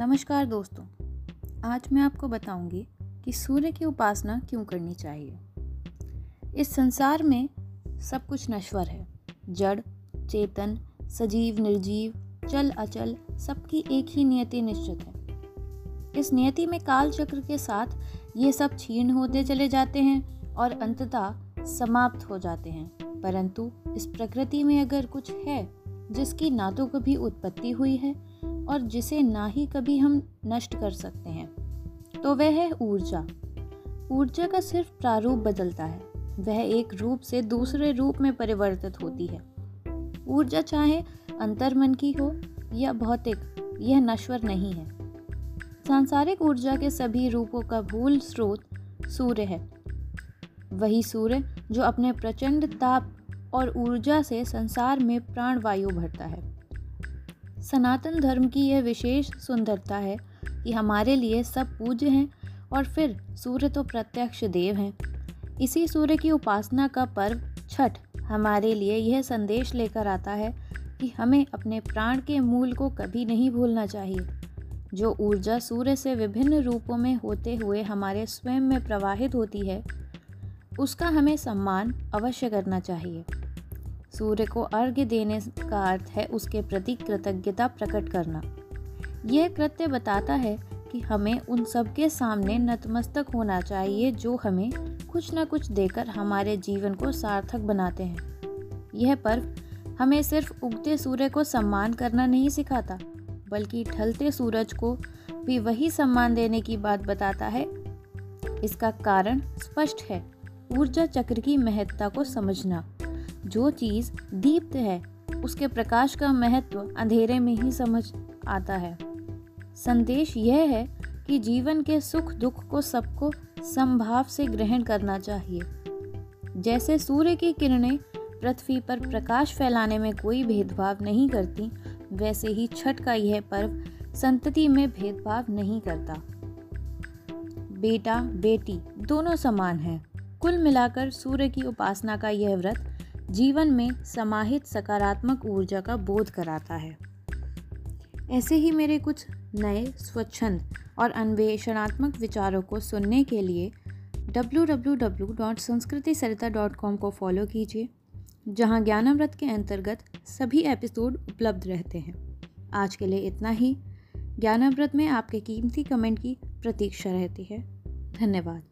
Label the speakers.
Speaker 1: नमस्कार दोस्तों, आज मैं आपको बताऊँगी कि सूर्य की उपासना क्यों करनी चाहिए। इस संसार में सब कुछ नश्वर है। जड़, चेतन, सजीव, निर्जीव, चल, अचल, सबकी एक ही नियति निश्चित है। इस नियति में काल चक्र के साथ ये सब छीन होते चले जाते हैं और अंततः समाप्त हो जाते हैं। परंतु इस प्रकृति में अगर कुछ है जिसकी ना तो कभी उत्पत्ति हुई है और जिसे ना ही कभी हम नष्ट कर सकते हैं। तो वह है ऊर्जा। ऊर्जा का सिर्फ़ प्रारूप बदलता है। वह एक रूप से दूसरे रूप में परिवर्तित होती है। ऊर्जा चाहे अंतर्मन की हो या भौतिक, यह नश्वर नहीं है। सांसारिक ऊर्जा के सभी रूपों का मूल स्रोत सूर्य है। वही सूर्य जो अपने प्रचंड ताप और ऊर्जा से संसार में प्राणवायु भरता है। सनातन धर्म की यह विशेष सुंदरता है कि हमारे लिए सब पूज्य हैं और फिर सूर्य तो प्रत्यक्ष देव हैं। इसी सूर्य की उपासना का पर्व छठ हमारे लिए यह संदेश लेकर आता है कि हमें अपने प्राण के मूल को कभी नहीं भूलना चाहिए। जो ऊर्जा सूर्य से विभिन्न रूपों में होते हुए हमारे स्वयं में प्रवाहित होती है, उसका हमें सम्मान अवश्य करना चाहिए। सूर्य को अर्घ्य देने का अर्थ है उसके प्रति कृतज्ञता प्रकट करना। यह कृत्य बताता है कि हमें उन सबके सामने नतमस्तक होना चाहिए जो हमें कुछ न कुछ देकर हमारे जीवन को सार्थक बनाते हैं। यह पर्व हमें सिर्फ़ उगते सूर्य को सम्मान करना नहीं सिखाता, बल्कि ढलते सूरज को भी वही सम्मान देने की बात बताता है। इसका कारण स्पष्ट है, ऊर्जा चक्र की महत्ता को समझना। जो चीज़ दीप्त है, उसके प्रकाश का महत्व अंधेरे में ही समझ आता है। संदेश यह है कि जीवन के सुख दुख को सबको संभाव से ग्रहण करना चाहिए। जैसे सूर्य की किरणें पृथ्वी पर प्रकाश फैलाने में कोई भेदभाव नहीं करती, वैसे ही छठ का यह पर्व संतति में भेदभाव नहीं करता। बेटा, बेटी दोनों समान हैं। कुल मिलाकर सूर्य की उपासना का यह व्रत जीवन में समाहित सकारात्मक ऊर्जा का बोध कराता है। ऐसे ही मेरे कुछ नए, स्वच्छंद और अन्वेषणात्मक विचारों को सुनने के लिए www.sanskriti.sarita.com को फॉलो कीजिए, जहाँ ज्ञानामृत के अंतर्गत सभी एपिसोड उपलब्ध रहते हैं। आज के लिए इतना ही। ज्ञानामृत में आपके कीमती कमेंट की प्रतीक्षा रहती है। धन्यवाद।